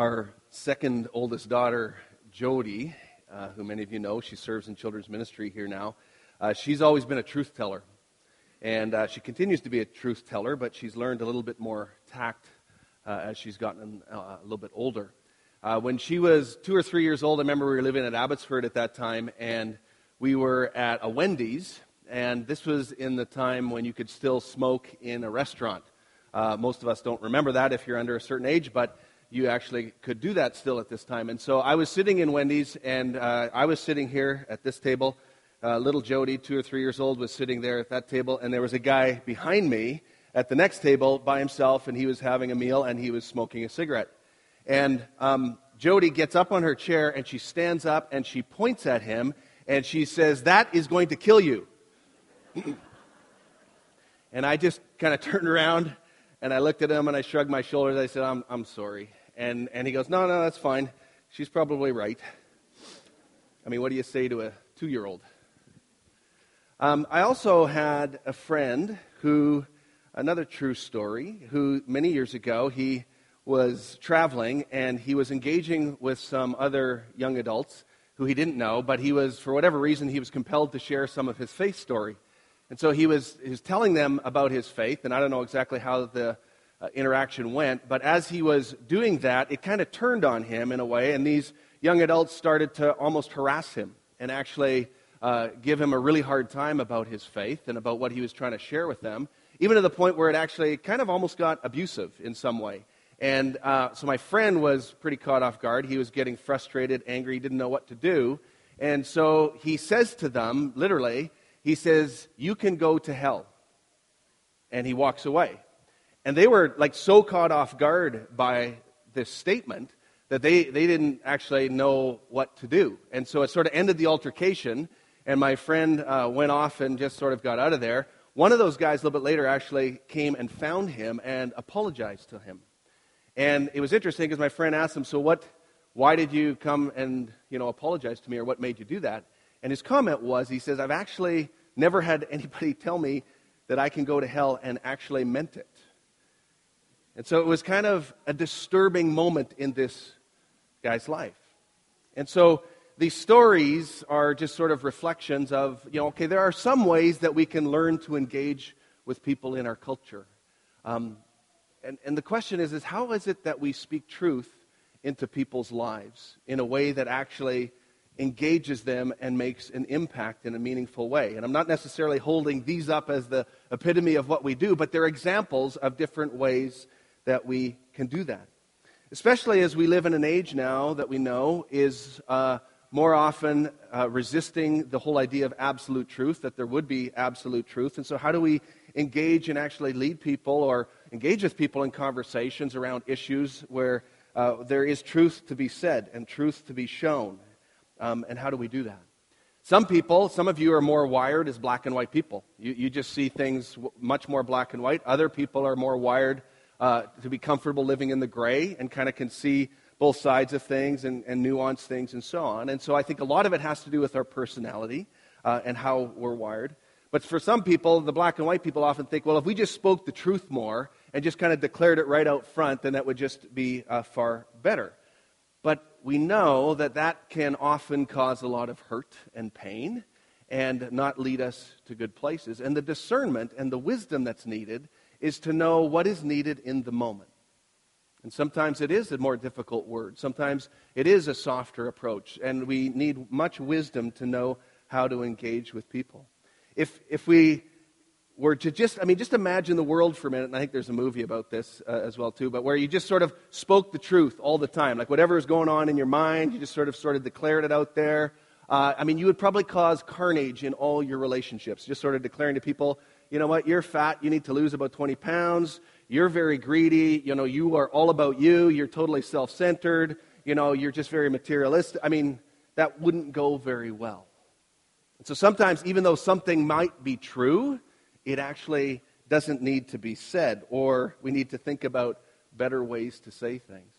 Our second oldest daughter, Jody, uh, who many of you know, she serves in children's ministry here now. Uh, she's always been a truth teller. And uh, she continues to be a truth teller, but she's learned a little bit more tact uh, as she's gotten uh, a little bit older. Uh, when she was two or three years old, I remember we were living at Abbotsford at that time, and we were at a Wendy's, and this was in the time when you could still smoke in a restaurant. Most of us don't remember that if you're under a certain age, but you actually could do that still at this time. And so I was sitting in Wendy's, and uh, I was sitting here at this table. Uh, little Jody, two or three years old, was sitting there at that table, and there was a guy behind me at the next table by himself, and he was having a meal and he was smoking a cigarette. And um, Jody gets up on her chair and she stands up and she points at him and she says, That is going to kill you. and I just kind of turned around and I looked at him and I shrugged my shoulders. I said, I'm, I'm sorry. And, and he goes, No, no, that's fine. She's probably right. I mean, what do you say to a two year old? Um, I also had a friend who, another true story, who many years ago, he was traveling and he was engaging with some other young adults who he didn't know, but he was, for whatever reason, he was compelled to share some of his faith story. And so he was, he was telling them about his faith, and I don't know exactly how the uh, interaction went, but as he was doing that, it kind of turned on him in a way, and these young adults started to almost harass him and actually uh, give him a really hard time about his faith and about what he was trying to share with them, even to the point where it actually kind of almost got abusive in some way. And uh, so my friend was pretty caught off guard. He was getting frustrated, angry, didn't know what to do. And so he says to them, literally, he says, You can go to hell. And he walks away. And they were like so caught off guard by this statement that they, they didn't actually know what to do. And so it sort of ended the altercation, and my friend uh, went off and just sort of got out of there. One of those guys, a little bit later, actually came and found him and apologized to him. And it was interesting because my friend asked him, So what, why did you come and you know, apologize to me, or what made you do that? And his comment was, he says, I've actually never had anybody tell me that I can go to hell and actually meant it. And so it was kind of a disturbing moment in this guy's life. And so these stories are just sort of reflections of, you know, okay, there are some ways that we can learn to engage with people in our culture. Um, and, and the question is, is how is it that we speak truth into people's lives in a way that actually engages them and makes an impact in a meaningful way. And I'm not necessarily holding these up as the epitome of what we do, but they're examples of different ways that we can do that. Especially as we live in an age now that we know is uh, more often uh, resisting the whole idea of absolute truth, that there would be absolute truth. And so, how do we engage and actually lead people or engage with people in conversations around issues where uh, there is truth to be said and truth to be shown um, and how do we do that? Some people, some of you are more wired as black and white people. You, you just see things much more black and white. Other people are more wired uh, to be comfortable living in the gray and kind of can see both sides of things and, and nuance things and so on. And so I think a lot of it has to do with our personality uh, and how we're wired. But for some people, the black and white people often think, well, if we just spoke the truth more and just kind of declared it right out front, then that would just be uh, far better. But we know that that can often cause a lot of hurt and pain and not lead us to good places. And the discernment and the wisdom that's needed is to know what is needed in the moment. And sometimes it is a more difficult word. Sometimes it is a softer approach. And we need much wisdom to know how to engage with people. If, if we were to just, I mean, just imagine the world for a minute, and I think there's a movie about this uh, as well, too, but where you just sort of spoke the truth all the time. Like whatever is going on in your mind, you just sort of sort of declared it out there. Uh, I mean, you would probably cause carnage in all your relationships, just sort of declaring to people, you know what, you're fat, you need to lose about 20 pounds, you're very greedy, you know, you are all about you, you're totally self centered, you know, you're just very materialistic. I mean, that wouldn't go very well. And so sometimes, even though something might be true, it actually doesn't need to be said, or we need to think about better ways to say things.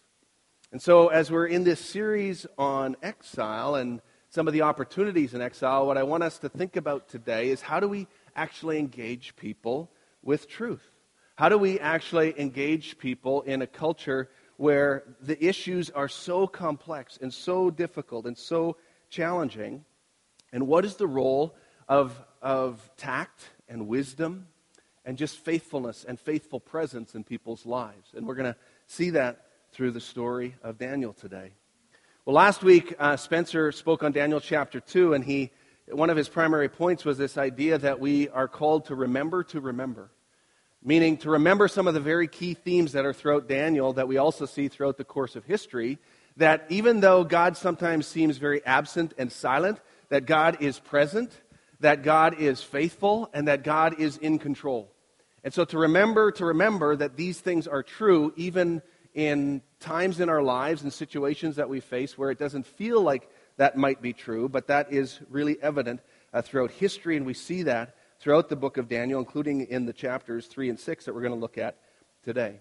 And so, as we're in this series on exile and some of the opportunities in exile, what I want us to think about today is how do we actually engage people with truth? How do we actually engage people in a culture where the issues are so complex and so difficult and so challenging. And what is the role of, of tact and wisdom and just faithfulness and faithful presence in people's lives? And we're going to see that through the story of Daniel today. Well, last week, uh, Spencer spoke on Daniel chapter 2, and he, one of his primary points was this idea that we are called to remember to remember meaning to remember some of the very key themes that are throughout Daniel that we also see throughout the course of history. That even though God sometimes seems very absent and silent, that God is present, that God is faithful, and that God is in control. And so to remember, to remember that these things are true even in times in our lives and situations that we face where it doesn't feel like that might be true, but that is really evident uh, throughout history, and we see that throughout the book of Daniel, including in the chapters 3 and 6 that we're going to look at today.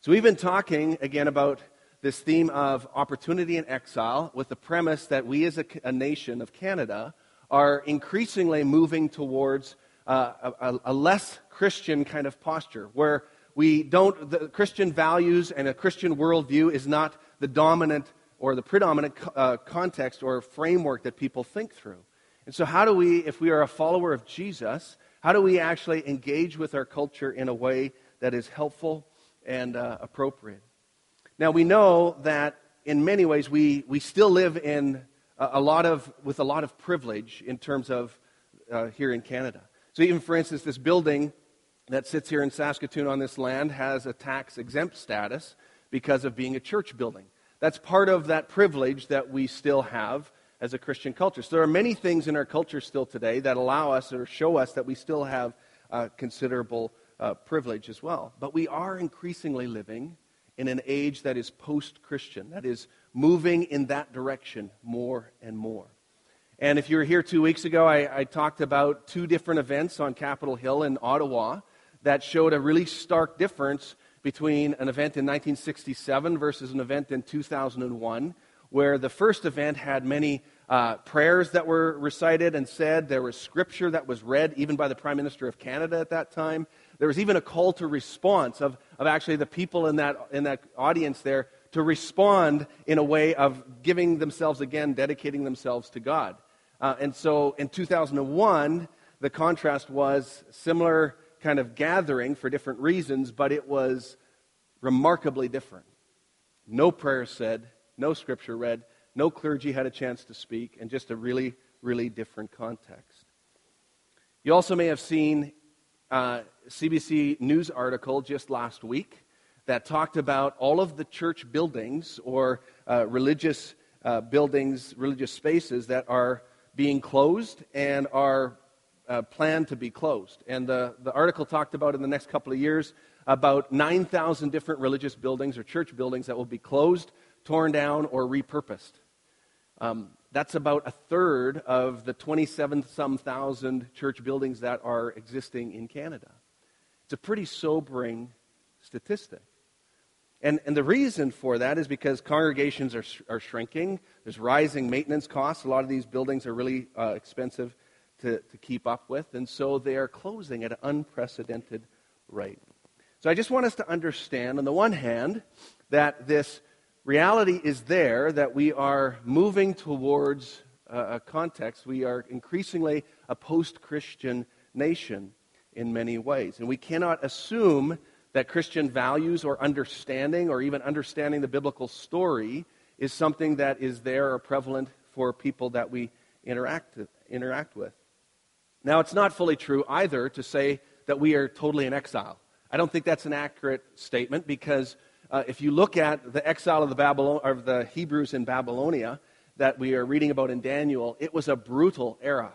So, we've been talking again about this theme of opportunity and exile with the premise that we as a, a nation of Canada are increasingly moving towards uh, a, a, less Christian kind of posture where we don't, the Christian values and a Christian worldview is not the dominant or the predominant uh, context or framework that people think through. And so, how do we, if we are a follower of Jesus, how do we actually engage with our culture in a way that is helpful and uh, appropriate? Now, we know that in many ways we, we still live in a, a lot of, with a lot of privilege in terms of uh, here in Canada. So, even for instance, this building that sits here in Saskatoon on this land has a tax exempt status because of being a church building. That's part of that privilege that we still have as a Christian culture. So there are many things in our culture still today that allow us or show us that we still have uh, considerable uh, privilege as well. But we are increasingly living in an age that is post Christian, that is moving in that direction more and more. And if you were here two weeks ago, I, I talked about two different events on Capitol Hill in Ottawa that showed a really stark difference between an event in 1967 versus an event in 2001 where the first event had many uh, prayers that were recited and said. There was scripture that was read, even by the Prime Minister of Canada at that time. There was even a call to response of, of actually the people in that, in that audience there to respond in a way of giving themselves again, dedicating themselves to God. Uh, and so in 2001, the contrast was similar kind of gathering for different reasons, but it was remarkably different. No prayers said, no scripture read, no clergy had a chance to speak, and just a really, really different context. You also may have seen a uh, CBC News article just last week that talked about all of the church buildings or uh, religious uh, buildings, religious spaces that are being closed and are uh, planned to be closed. And the, the article talked about in the next couple of years about 9,000 different religious buildings or church buildings that will be closed torn down, or repurposed. Um, that's about a third of the 27 some thousand church buildings that are existing in Canada. It's a pretty sobering statistic. And, and the reason for that is because congregations are, are shrinking. There's rising maintenance costs. A lot of these buildings are really uh, expensive to, to keep up with. And so they are closing at an unprecedented rate. So I just want us to understand, on the one hand, that this reality is there that we are moving towards a context. We are increasingly a post Christian nation in many ways. And we cannot assume that Christian values or understanding or even understanding the biblical story is something that is there or prevalent for people that we interact, interact with. Now, it's not fully true either to say that we are totally in exile. I don't think that's an accurate statement because uh, if you look at the exile of the, Babylon, of the Hebrews in Babylonia that we are reading about in Daniel, it was a brutal era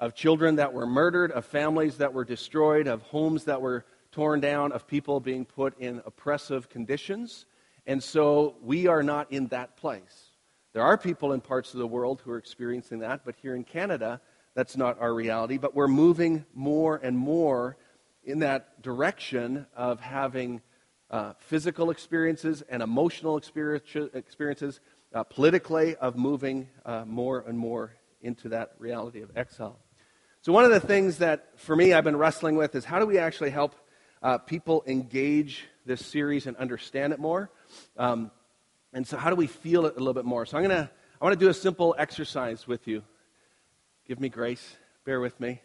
of children that were murdered, of families that were destroyed, of homes that were torn down, of people being put in oppressive conditions. And so we are not in that place. There are people in parts of the world who are experiencing that, but here in Canada, that's not our reality. But we're moving more and more in that direction of having uh, physical experiences and emotional experiences, uh, politically, of moving uh, more and more into that reality of exile. So, one of the things that for me I've been wrestling with is how do we actually help uh, people engage this series and understand it more? Um, and so, how do we feel it a little bit more? So, I'm gonna I want to do a simple exercise with you. Give me grace. Bear with me.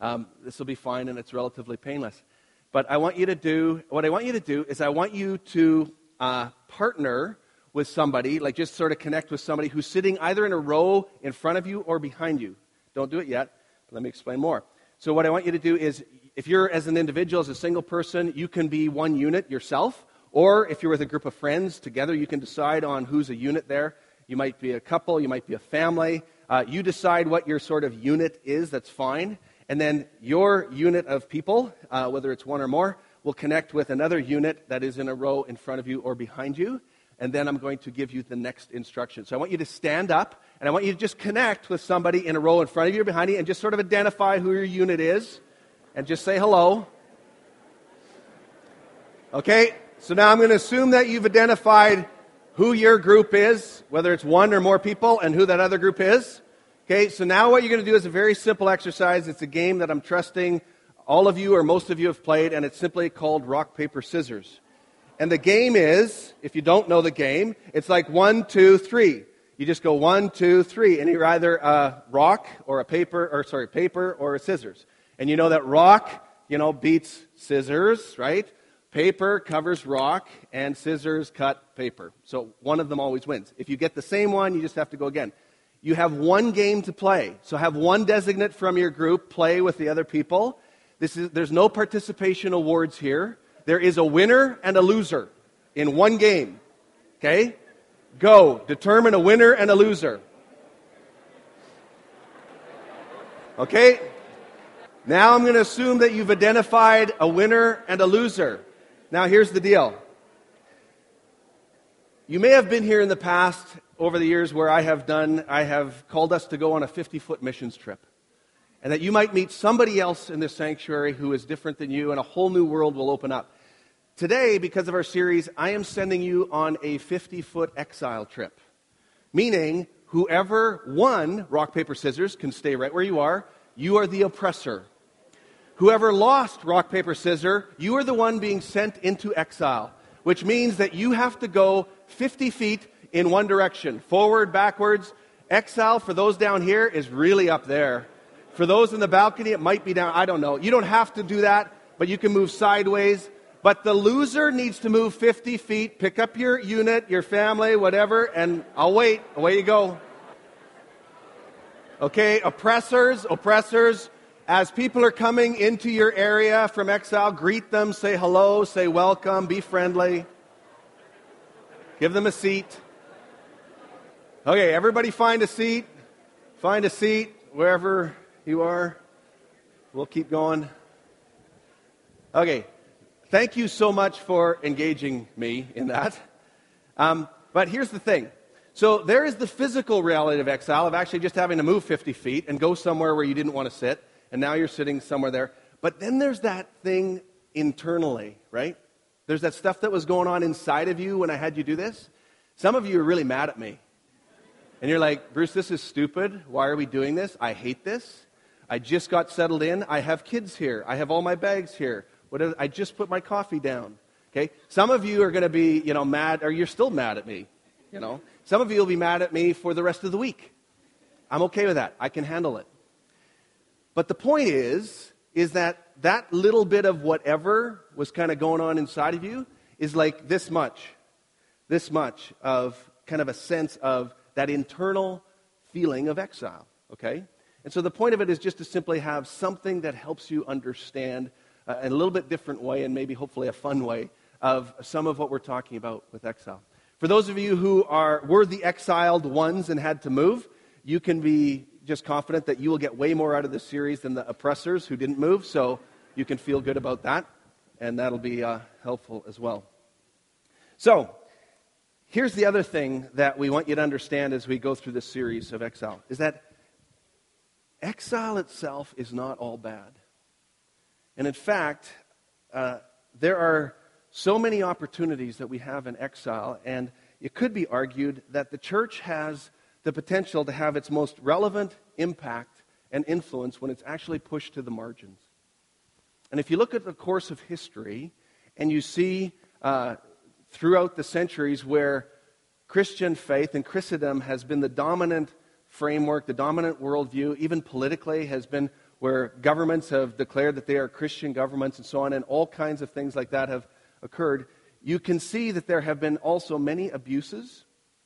Um, this will be fine, and it's relatively painless. But I want you to do what I want you to do is I want you to uh, partner with somebody, like just sort of connect with somebody who's sitting either in a row in front of you or behind you. Don't do it yet. Let me explain more. So, what I want you to do is, if you're as an individual, as a single person, you can be one unit yourself. Or if you're with a group of friends together, you can decide on who's a unit there. You might be a couple, you might be a family. Uh, you decide what your sort of unit is, that's fine. And then your unit of people, uh, whether it's one or more, will connect with another unit that is in a row in front of you or behind you and then I'm going to give you the next instruction. So I want you to stand up, and I want you to just connect with somebody in a row in front of you or behind you, and just sort of identify who your unit is, and just say hello. Okay, so now I'm going to assume that you've identified who your group is, whether it's one or more people, and who that other group is. Okay, so now what you're going to do is a very simple exercise. It's a game that I'm trusting all of you or most of you have played, and it's simply called rock, paper, scissors. And the game is, if you don't know the game, it's like one, two, three. You just go one, two, three, and you're either a rock or a paper, or sorry, paper or scissors. And you know that rock, you know, beats scissors, right? Paper covers rock, and scissors cut paper. So one of them always wins. If you get the same one, you just have to go again. You have one game to play. So have one designate from your group play with the other people. Is, there's no participation awards here. There is a winner and a loser in one game. Okay? Go. Determine a winner and a loser. Okay? Now I'm going to assume that you've identified a winner and a loser. Now here's the deal. You may have been here in the past over the years where I have done, I have called us to go on a 50 foot missions trip and that you might meet somebody else in this sanctuary who is different than you, and a whole new world will open up. Today, because of our series, I am sending you on a 50 foot exile trip. Meaning, whoever won rock, paper, scissors can stay right where you are. You are the oppressor. Whoever lost rock, paper, scissors, you are the one being sent into exile, which means that you have to go 50 feet in one direction forward, backwards. Exile for those down here is really up there. For those in the balcony, it might be down. I don't know. You don't have to do that, but you can move sideways. But the loser needs to move 50 feet, pick up your unit, your family, whatever, and I'll wait. Away you go. Okay, oppressors, oppressors, as people are coming into your area from exile, greet them, say hello, say welcome, be friendly, give them a seat. Okay, everybody find a seat. Find a seat wherever you are? We'll keep going. Okay. Thank you so much for engaging me in that. Um, but here's the thing. So there is the physical reality of exile, of actually just having to move 50 feet and go somewhere where you didn't want to sit, and now you're sitting somewhere there. But then there's that thing internally, right? There's that stuff that was going on inside of you when I had you do this. Some of you are really mad at me. And you're like, Bruce, this is stupid. Why are we doing this? I hate this. I just got settled in. I have kids here. I have all my bags here. What I just put my coffee down. Okay? Some of you are going to be, you know, mad, or you're still mad at me. You know? Some of you will be mad at me for the rest of the week. I'm okay with that. I can handle it. But the point is, is that that little bit of whatever was kind of going on inside of you is like this much. This much of kind of a sense of that internal feeling of exile. Okay? And so the point of it is just to simply have something that helps you understand uh, in a little bit different way and maybe hopefully a fun way of some of what we're talking about with exile. For those of you who are were the exiled ones and had to move, you can be just confident that you will get way more out of this series than the oppressors who didn't move, so you can feel good about that, and that'll be uh, helpful as well. So, here's the other thing that we want you to understand as we go through this series of exile is that exile itself is not all bad. And in fact, uh, there are so many opportunities that we have in exile, and it could be argued that the church has the potential to have its most relevant impact and influence when it's actually pushed to the margins. And if you look at the course of history and you see uh, throughout the centuries where Christian faith and Christendom has been the dominant framework, the dominant worldview, even politically, has been where governments have declared that they are Christian governments and so on, and all kinds of things like that have occurred. You can see that there have been also many abuses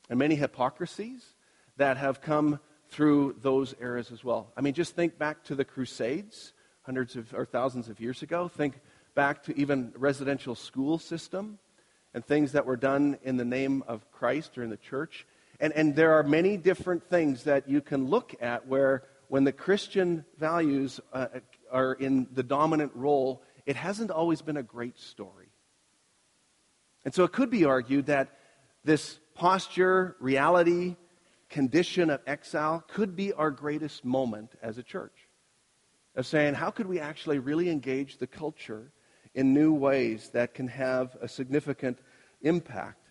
and many hypocrisies that have come through those eras as well. I mean, just think back to the Crusades, hundreds of or thousands of years ago. Think back to even residential school system and things that were done in the name of Christ or in the church. And, and there are many different things that you can look at where, when the Christian values uh, are in the dominant role, it hasn't always been a great story. And so it could be argued that this posture, reality, condition of exile could be our greatest moment as a church. Of saying, how could we actually really engage the culture in new ways that can have a significant impact?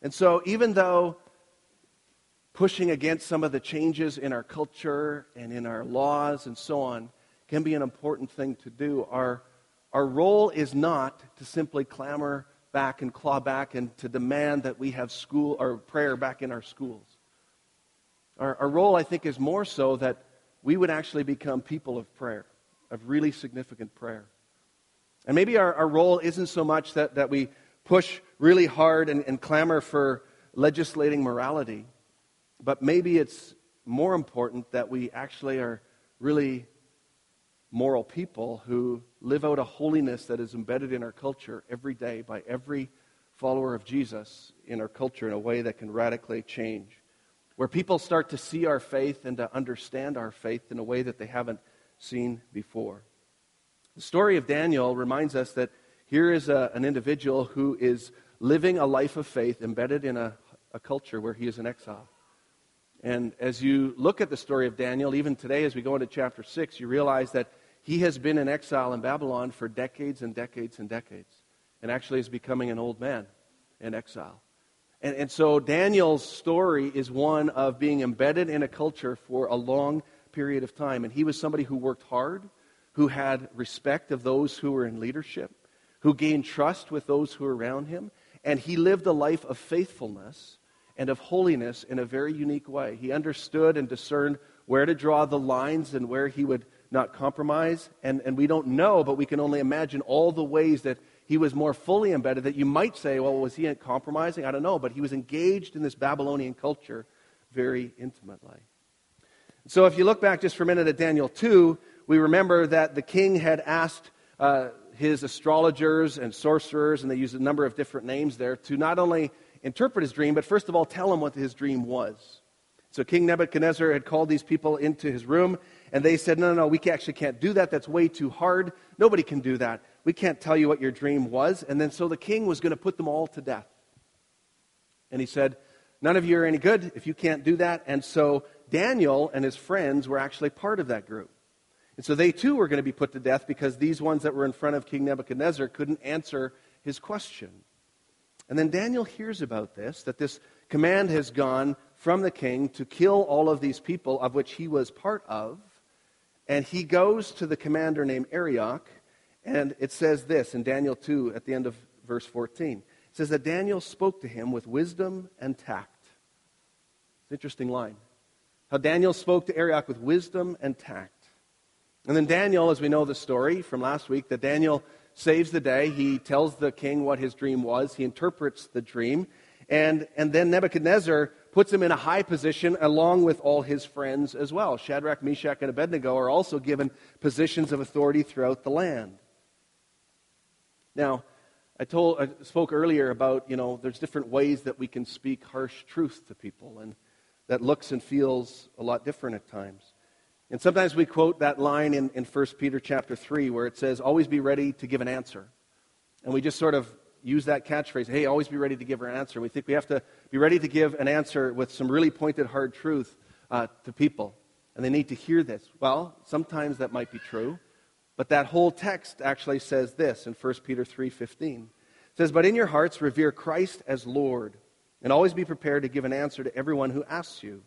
And so, even though pushing against some of the changes in our culture and in our laws and so on can be an important thing to do, our, our role is not to simply clamor back and claw back and to demand that we have school or prayer back in our schools. Our, our role, I think, is more so that we would actually become people of prayer, of really significant prayer. And maybe our, our role isn't so much that, that we push really hard and, and clamor for legislating morality, but maybe it's more important that we actually are really moral people who live out a holiness that is embedded in our culture every day by every follower of Jesus in our culture in a way that can radically change. Where people start to see our faith and to understand our faith in a way that they haven't seen before. The story of Daniel reminds us that here is a, an individual who is living a life of faith embedded in a, a culture where he is in exile. And as you look at the story of Daniel, even today as we go into chapter 6, you realize that he has been in exile in Babylon for decades and decades and decades, and actually is becoming an old man in exile. And, and so Daniel's story is one of being embedded in a culture for a long period of time. And he was somebody who worked hard, who had respect of those who were in leadership, who gained trust with those who were around him, and he lived a life of faithfulness and of holiness in a very unique way. He understood and discerned where to draw the lines and where he would not compromise. And, and we don't know, but we can only imagine all the ways that he was more fully embedded that you might say, well, was he compromising? I don't know. But he was engaged in this Babylonian culture very intimately. So if you look back just for a minute at Daniel 2, we remember that the king had asked uh, his astrologers and sorcerers, and they used a number of different names there, to not only interpret his dream, but first of all, tell him what his dream was. So King Nebuchadnezzar had called these people into his room, and they said, No, no, no, we actually can't do that. That's way too hard. Nobody can do that. We can't tell you what your dream was. And then so the king was going to put them all to death. And he said, None of you are any good if you can't do that. And so Daniel and his friends were actually part of that group. And so they too were going to be put to death because these ones that were in front of King Nebuchadnezzar couldn't answer his question. And then Daniel hears about this, that this command has gone from the king to kill all of these people, of which he was part of. And he goes to the commander named Arioch, and it says this in Daniel 2 at the end of verse 14. It says that Daniel spoke to him with wisdom and tact. It's an interesting line. How Daniel spoke to Arioch with wisdom and tact. And then Daniel, as we know the story from last week, that Daniel saves the day. He tells the king what his dream was. He interprets the dream. And, and then Nebuchadnezzar puts him in a high position along with all his friends as well. Shadrach, Meshach, and Abednego are also given positions of authority throughout the land. Now, I told I spoke earlier about, you know, there's different ways that we can speak harsh truth to people and that looks and feels a lot different at times. And sometimes we quote that line in, in 1 Peter chapter 3 where it says, always be ready to give an answer. And we just sort of use that catchphrase, hey, always be ready to give an answer. We think we have to be ready to give an answer with some really pointed, hard truth uh, to people. And they need to hear this. Well, sometimes that might be true. But that whole text actually says this in 1 Peter 3.15. It says, But in your hearts revere Christ as Lord, and always be prepared to give an answer to everyone who asks you,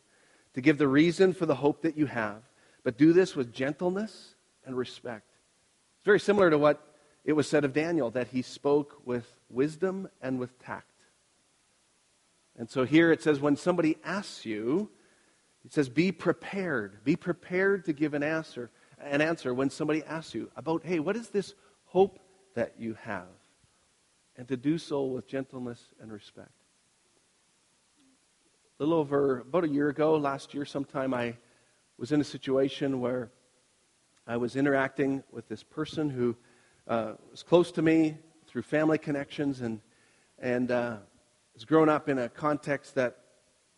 to give the reason for the hope that you have. But do this with gentleness and respect. It's very similar to what it was said of Daniel, that he spoke with wisdom and with tact. And so here it says, when somebody asks you, it says, be prepared. Be prepared to give an answer, an answer when somebody asks you about, hey, what is this hope that you have? And to do so with gentleness and respect. A little over about a year ago, last year sometime, I was in a situation where I was interacting with this person who uh, was close to me through family connections and, and uh, grown up in a context that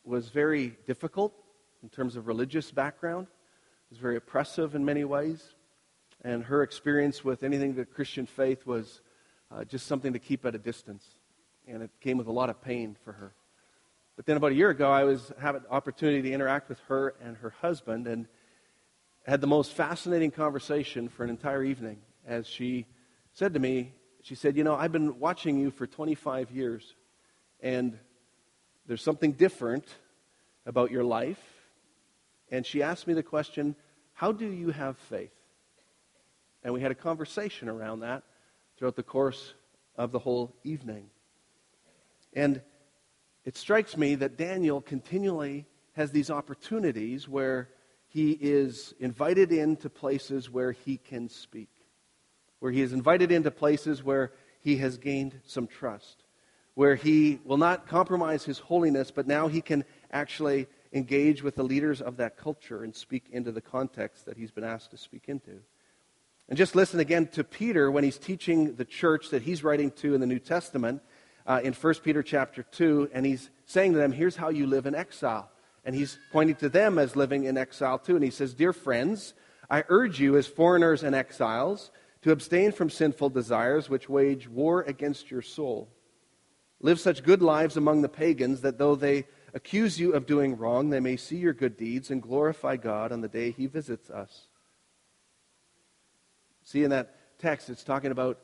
was very difficult in terms of religious background. Was very oppressive in many ways. And her experience with anything that Christian faith was uh, just something to keep at a distance. And it came with a lot of pain for her. But then about a year ago, I was having an opportunity to interact with her and her husband and had the most fascinating conversation for an entire evening as she said to me, she said, You know, I've been watching you for 25 years, and there's something different about your life. And she asked me the question, How do you have faith? And we had a conversation around that throughout the course of the whole evening. And it strikes me that Daniel continually has these opportunities where he is invited into places where he can speak, where he is invited into places where he has gained some trust, where he will not compromise his holiness, but now he can actually engage with the leaders of that culture and speak into the context that he's been asked to speak into. And just listen again to Peter when he's teaching the church that he's writing to in the New Testament uh, in 1 Peter chapter 2, and he's saying to them, Here's how you live in exile. And he's pointing to them as living in exile too. And he says, Dear friends, I urge you as foreigners and exiles to abstain from sinful desires which wage war against your soul. Live such good lives among the pagans that though they accuse you of doing wrong, they may see your good deeds and glorify God on the day he visits us. See, in that text, it's talking about,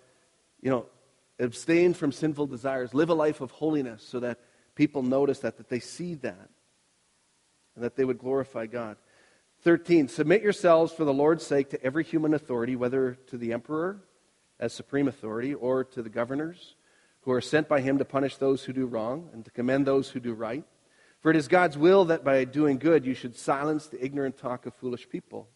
you know, abstain from sinful desires, live a life of holiness so that people notice that, that they see that, and that they would glorify God. 13, submit yourselves for the Lord's sake to every human authority, whether to the emperor as supreme authority or to the governors who are sent by him to punish those who do wrong and to commend those who do right. For it is God's will that by doing good you should silence the ignorant talk of foolish people.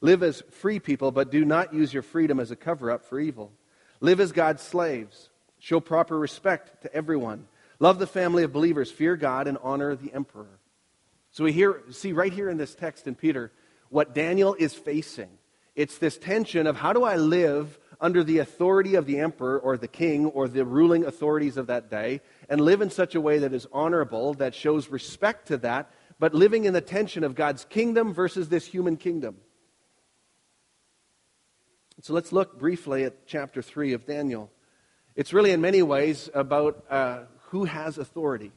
Live as free people, but do not use your freedom as a cover up for evil. Live as God's slaves. Show proper respect to everyone. Love the family of believers. Fear God and honor the emperor. So we hear, see right here in this text in Peter what Daniel is facing. It's this tension of how do I live under the authority of the emperor or the king or the ruling authorities of that day and live in such a way that is honorable, that shows respect to that, but living in the tension of God's kingdom versus this human kingdom. So let's look briefly at chapter 3 of Daniel. It's really, in many ways, about uh, who has authority.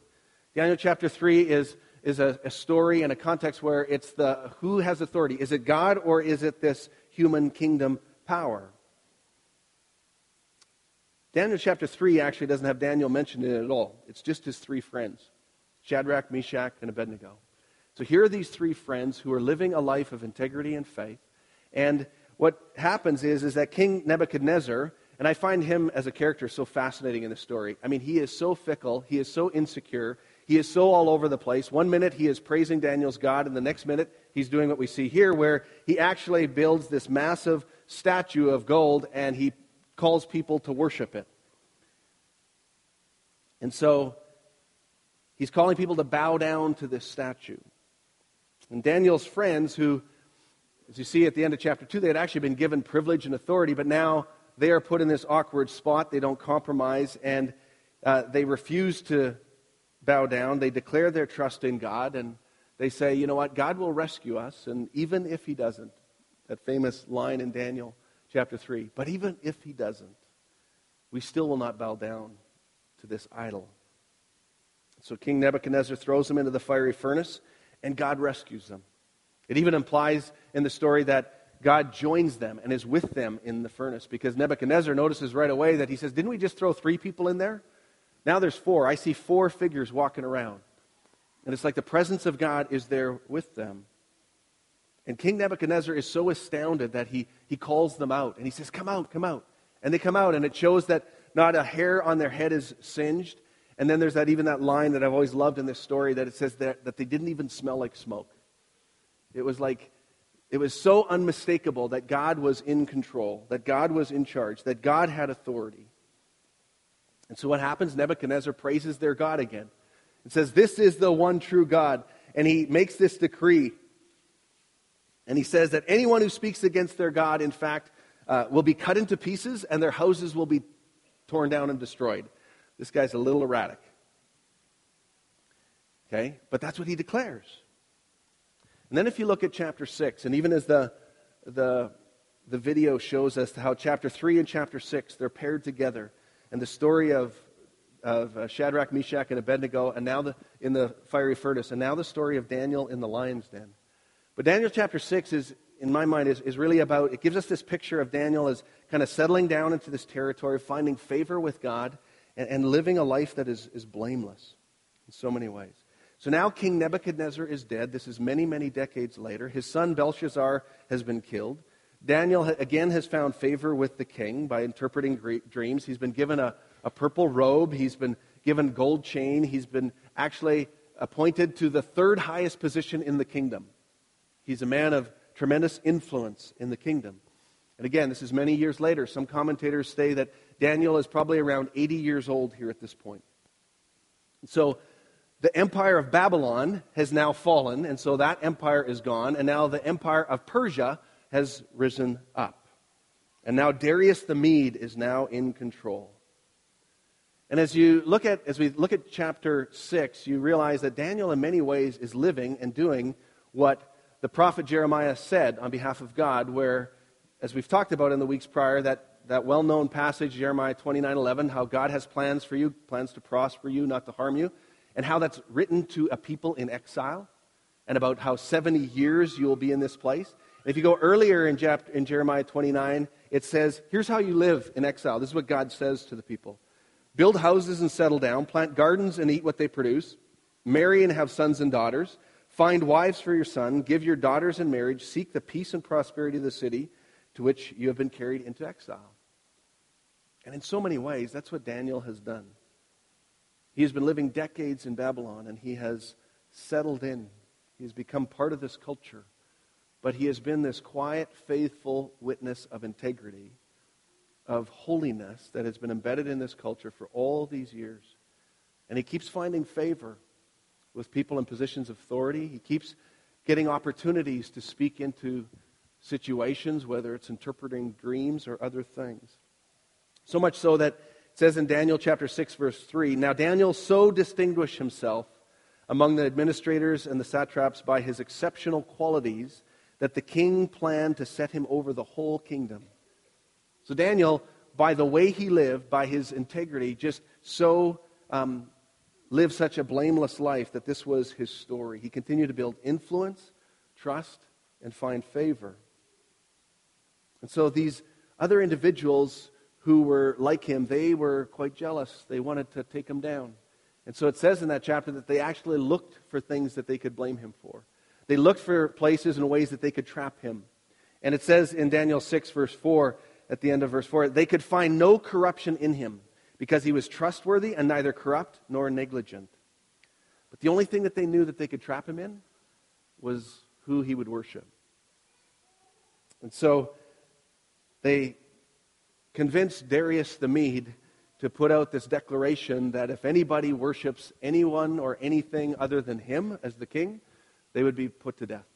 Daniel chapter 3 is, is a, a story and a context where it's the who has authority. Is it God or is it this human kingdom power? Daniel chapter 3 actually doesn't have Daniel mentioned in it at all. It's just his three friends Shadrach, Meshach, and Abednego. So here are these three friends who are living a life of integrity and faith. And what happens is, is that King Nebuchadnezzar, and I find him as a character so fascinating in the story. I mean, he is so fickle, he is so insecure, he is so all over the place. One minute he is praising Daniel's God, and the next minute he's doing what we see here, where he actually builds this massive statue of gold and he calls people to worship it. And so he's calling people to bow down to this statue. And Daniel's friends, who as you see at the end of chapter 2, they had actually been given privilege and authority, but now they are put in this awkward spot. They don't compromise, and uh, they refuse to bow down. They declare their trust in God, and they say, you know what, God will rescue us, and even if He doesn't, that famous line in Daniel chapter 3, but even if He doesn't, we still will not bow down to this idol. So King Nebuchadnezzar throws them into the fiery furnace, and God rescues them. It even implies in the story that God joins them and is with them in the furnace because Nebuchadnezzar notices right away that he says, Didn't we just throw three people in there? Now there's four. I see four figures walking around. And it's like the presence of God is there with them. And King Nebuchadnezzar is so astounded that he, he calls them out and he says, Come out, come out. And they come out, and it shows that not a hair on their head is singed. And then there's that even that line that I've always loved in this story that it says that, that they didn't even smell like smoke. It was like, it was so unmistakable that God was in control, that God was in charge, that God had authority. And so what happens? Nebuchadnezzar praises their God again. It says, This is the one true God. And he makes this decree. And he says that anyone who speaks against their God, in fact, uh, will be cut into pieces and their houses will be torn down and destroyed. This guy's a little erratic. Okay? But that's what he declares. And then if you look at chapter 6, and even as the, the, the video shows us how chapter 3 and chapter 6, they're paired together, and the story of, of uh, Shadrach, Meshach, and Abednego, and now the, in the fiery furnace, and now the story of Daniel in the lion's den. But Daniel chapter 6 is, in my mind, is, is really about, it gives us this picture of Daniel as kind of settling down into this territory, finding favor with God, and, and living a life that is, is blameless in so many ways. So now King Nebuchadnezzar is dead. This is many, many decades later. His son Belshazzar has been killed. Daniel, again, has found favor with the king by interpreting dreams. He's been given a, a purple robe. He's been given gold chain. He's been actually appointed to the third highest position in the kingdom. He's a man of tremendous influence in the kingdom. And again, this is many years later. Some commentators say that Daniel is probably around 80 years old here at this point. So the empire of Babylon has now fallen, and so that empire is gone, and now the empire of Persia has risen up. And now Darius the Mede is now in control. And as you look at as we look at chapter 6, you realize that Daniel in many ways is living and doing what the prophet Jeremiah said on behalf of God where as we've talked about in the weeks prior that that well known passage, Jeremiah 29 11, how God has plans for you, plans to prosper you, not to harm you, and how that's written to a people in exile, and about how 70 years you will be in this place. If you go earlier in, in Jeremiah 29, it says, Here's how you live in exile. This is what God says to the people Build houses and settle down, plant gardens and eat what they produce, marry and have sons and daughters, find wives for your son, give your daughters in marriage, seek the peace and prosperity of the city to which you have been carried into exile. And in so many ways, that's what Daniel has done. He has been living decades in Babylon and he has settled in. He has become part of this culture. But he has been this quiet, faithful witness of integrity, of holiness that has been embedded in this culture for all these years. And he keeps finding favor with people in positions of authority. He keeps getting opportunities to speak into situations, whether it's interpreting dreams or other things. So much so that it says in Daniel chapter 6, verse 3 Now Daniel so distinguished himself among the administrators and the satraps by his exceptional qualities that the king planned to set him over the whole kingdom. So Daniel, by the way he lived, by his integrity, just so um, lived such a blameless life that this was his story. He continued to build influence, trust, and find favor. And so these other individuals who were like him, they were quite jealous. They wanted to take him down. And so it says in that chapter that they actually looked for things that they could blame him for. They looked for places and ways that they could trap him. And it says in Daniel 6, verse 4, at the end of verse 4, they could find no corruption in him because he was trustworthy and neither corrupt nor negligent. But the only thing that they knew that they could trap him in was who he would worship. And so they convinced Darius the Mede to put out this declaration that if anybody worships anyone or anything other than him as the king, they would be put to death.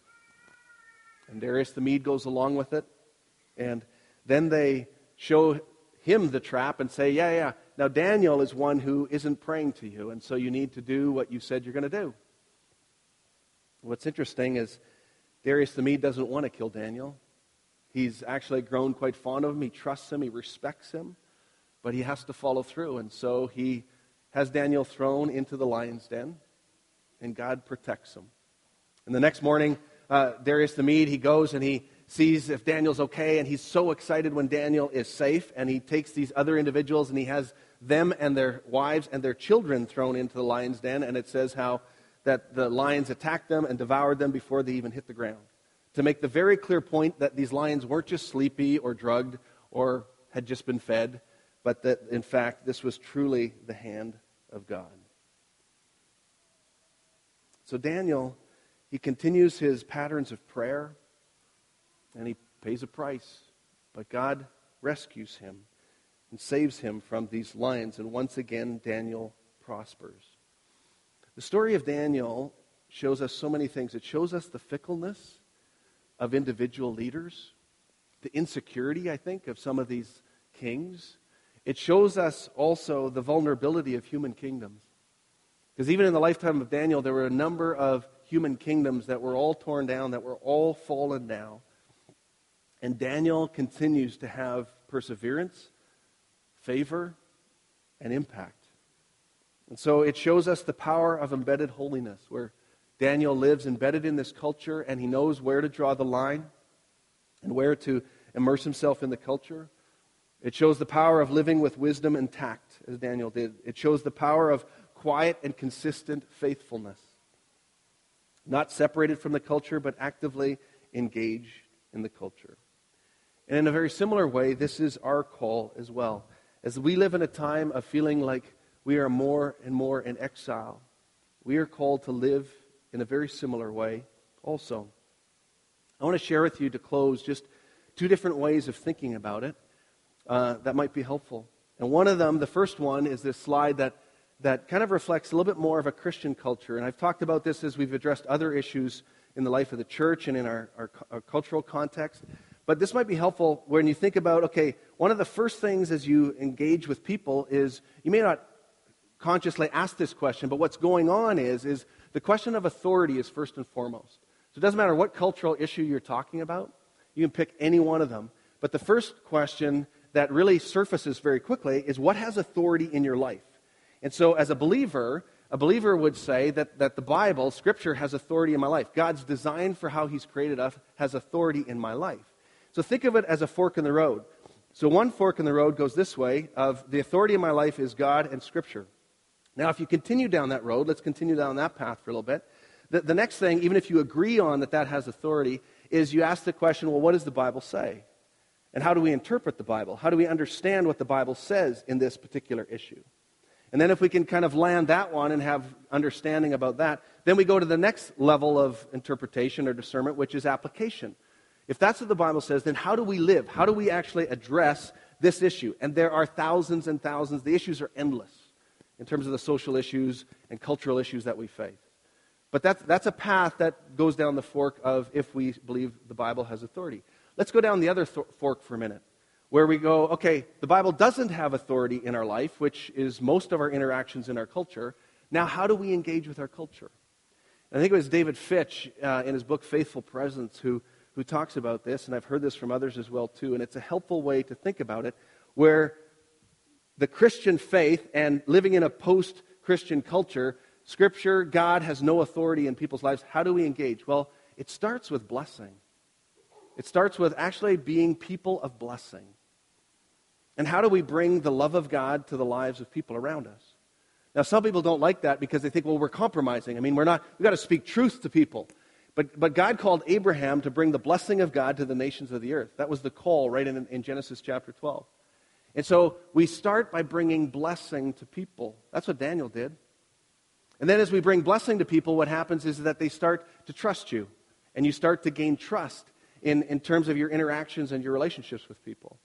And Darius the Mede goes along with it. And then they show him the trap and say, Yeah, yeah, now Daniel is one who isn't praying to you, and so you need to do what you said you're going to do. What's interesting is Darius the Mede doesn't want to kill Daniel. He's actually grown quite fond of him. He trusts him. He respects him. But he has to follow through. And so he has Daniel thrown into the lion's den, and God protects him. And the next morning, uh, Darius the Mede, he goes and he sees if Daniel's okay, and he's so excited when Daniel is safe, and he takes these other individuals and he has them and their wives and their children thrown into the lion's den, and it says how that the lions attacked them and devoured them before they even hit the ground to make the very clear point that these lions weren't just sleepy or drugged or had just been fed, but that in fact this was truly the hand of God. So Daniel, he continues his patterns of prayer and he pays a price. But God rescues him and saves him from these lions. And once again, Daniel prospers. The story of Daniel shows us so many things. It shows us the fickleness of individual leaders, the insecurity, I think, of some of these kings. It shows us also the vulnerability of human kingdoms. Because even in the lifetime of Daniel, there were a number of human kingdoms that were all torn down, that were all fallen now. And Daniel continues to have perseverance, favor, and impact. And so it shows us the power of embedded holiness, where Daniel lives embedded in this culture and he knows where to draw the line and where to immerse himself in the culture. It shows the power of living with wisdom and tact, as Daniel did. It shows the power of quiet and consistent faithfulness. Not separated from the culture, but actively engaged in the culture. And in a very similar way, this is our call as well. As we live in a time of feeling like we are more and more in exile, we are called to live in a very similar way also. I want to share with you to close just two different ways of thinking about it uh, that might be helpful. And one of them, the first one, is this slide that, that kind of reflects a little bit more of a Christian culture. And I've talked about this as we've addressed other issues in the life of the church and in our, our, our cultural context. But this might be helpful when you think about okay, one of the first things as you engage with people is you may not consciously ask this question, but what's going on is, is the question of authority is first and foremost. So it doesn't matter what cultural issue you're talking about, you can pick any one of them. But the first question that really surfaces very quickly is what has authority in your life? And so, as a believer, a believer would say that, that the Bible, Scripture, has authority in my life. God's design for how He's created us has authority in my life. So, think of it as a fork in the road. So, one fork in the road goes this way of the authority in my life is God and Scripture. Now, if you continue down that road, let's continue down that path for a little bit. The, the next thing, even if you agree on that that has authority, is you ask the question well, what does the Bible say? And how do we interpret the Bible? How do we understand what the Bible says in this particular issue? And then, if we can kind of land that one and have understanding about that, then we go to the next level of interpretation or discernment, which is application. If that's what the Bible says, then how do we live? How do we actually address this issue? And there are thousands and thousands. The issues are endless in terms of the social issues and cultural issues that we face. But that's, that's a path that goes down the fork of if we believe the Bible has authority. Let's go down the other th- fork for a minute, where we go, okay, the Bible doesn't have authority in our life, which is most of our interactions in our culture. Now, how do we engage with our culture? I think it was David Fitch uh, in his book Faithful Presence who, who talks about this, and I've heard this from others as well too, and it's a helpful way to think about it, where the Christian faith and living in a post Christian culture, Scripture, God has no authority in people's lives. How do we engage? Well, it starts with blessing. It starts with actually being people of blessing. And how do we bring the love of God to the lives of people around us? Now, some people don't like that because they think, well, we're compromising. I mean, we're not, we've got to speak truth to people. But, but God called Abraham to bring the blessing of God to the nations of the earth. That was the call right in, in Genesis chapter 12. And so we start by bringing blessing to people. That's what Daniel did. And then as we bring blessing to people, what happens is that they start to trust you. And you start to gain trust in, in terms of your interactions and your relationships with people.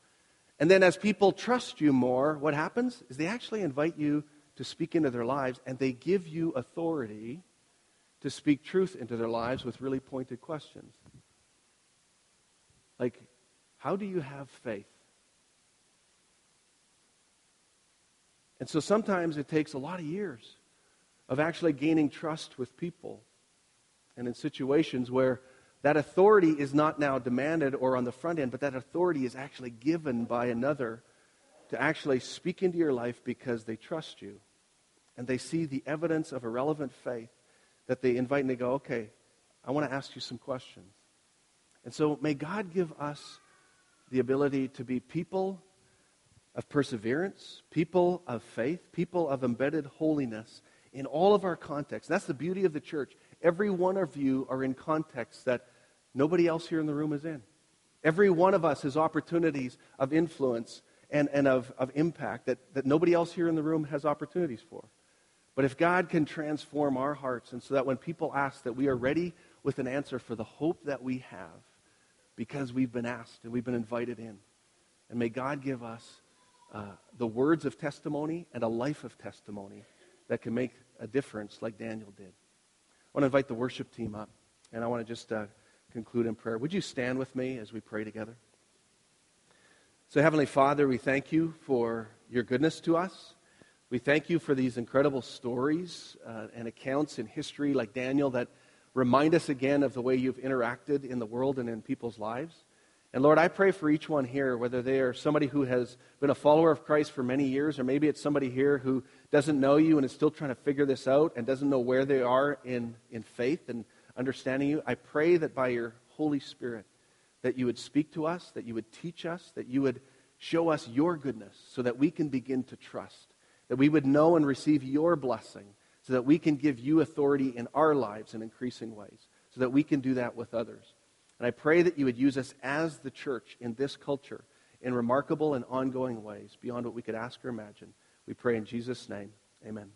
And then as people trust you more, what happens is they actually invite you to speak into their lives and they give you authority to speak truth into their lives with really pointed questions. Like, how do you have faith? And so sometimes it takes a lot of years of actually gaining trust with people. And in situations where that authority is not now demanded or on the front end, but that authority is actually given by another to actually speak into your life because they trust you. And they see the evidence of a relevant faith that they invite and they go, okay, I want to ask you some questions. And so may God give us the ability to be people of perseverance, people of faith, people of embedded holiness in all of our contexts. That's the beauty of the church. Every one of you are in contexts that nobody else here in the room is in. Every one of us has opportunities of influence and, and of, of impact that, that nobody else here in the room has opportunities for. But if God can transform our hearts, and so that when people ask, that we are ready with an answer for the hope that we have because we've been asked and we've been invited in. And may God give us uh, the words of testimony and a life of testimony that can make a difference like Daniel did. I want to invite the worship team up, and I want to just uh, conclude in prayer. Would you stand with me as we pray together? So, Heavenly Father, we thank you for your goodness to us. We thank you for these incredible stories uh, and accounts in history like Daniel that remind us again of the way you've interacted in the world and in people's lives. And Lord, I pray for each one here, whether they are somebody who has been a follower of Christ for many years, or maybe it's somebody here who doesn't know you and is still trying to figure this out and doesn't know where they are in, in faith and understanding you. I pray that by your Holy Spirit, that you would speak to us, that you would teach us, that you would show us your goodness so that we can begin to trust that we would know and receive your blessing so that we can give you authority in our lives in increasing ways, so that we can do that with others. And I pray that you would use us as the church in this culture in remarkable and ongoing ways beyond what we could ask or imagine. We pray in Jesus' name. Amen.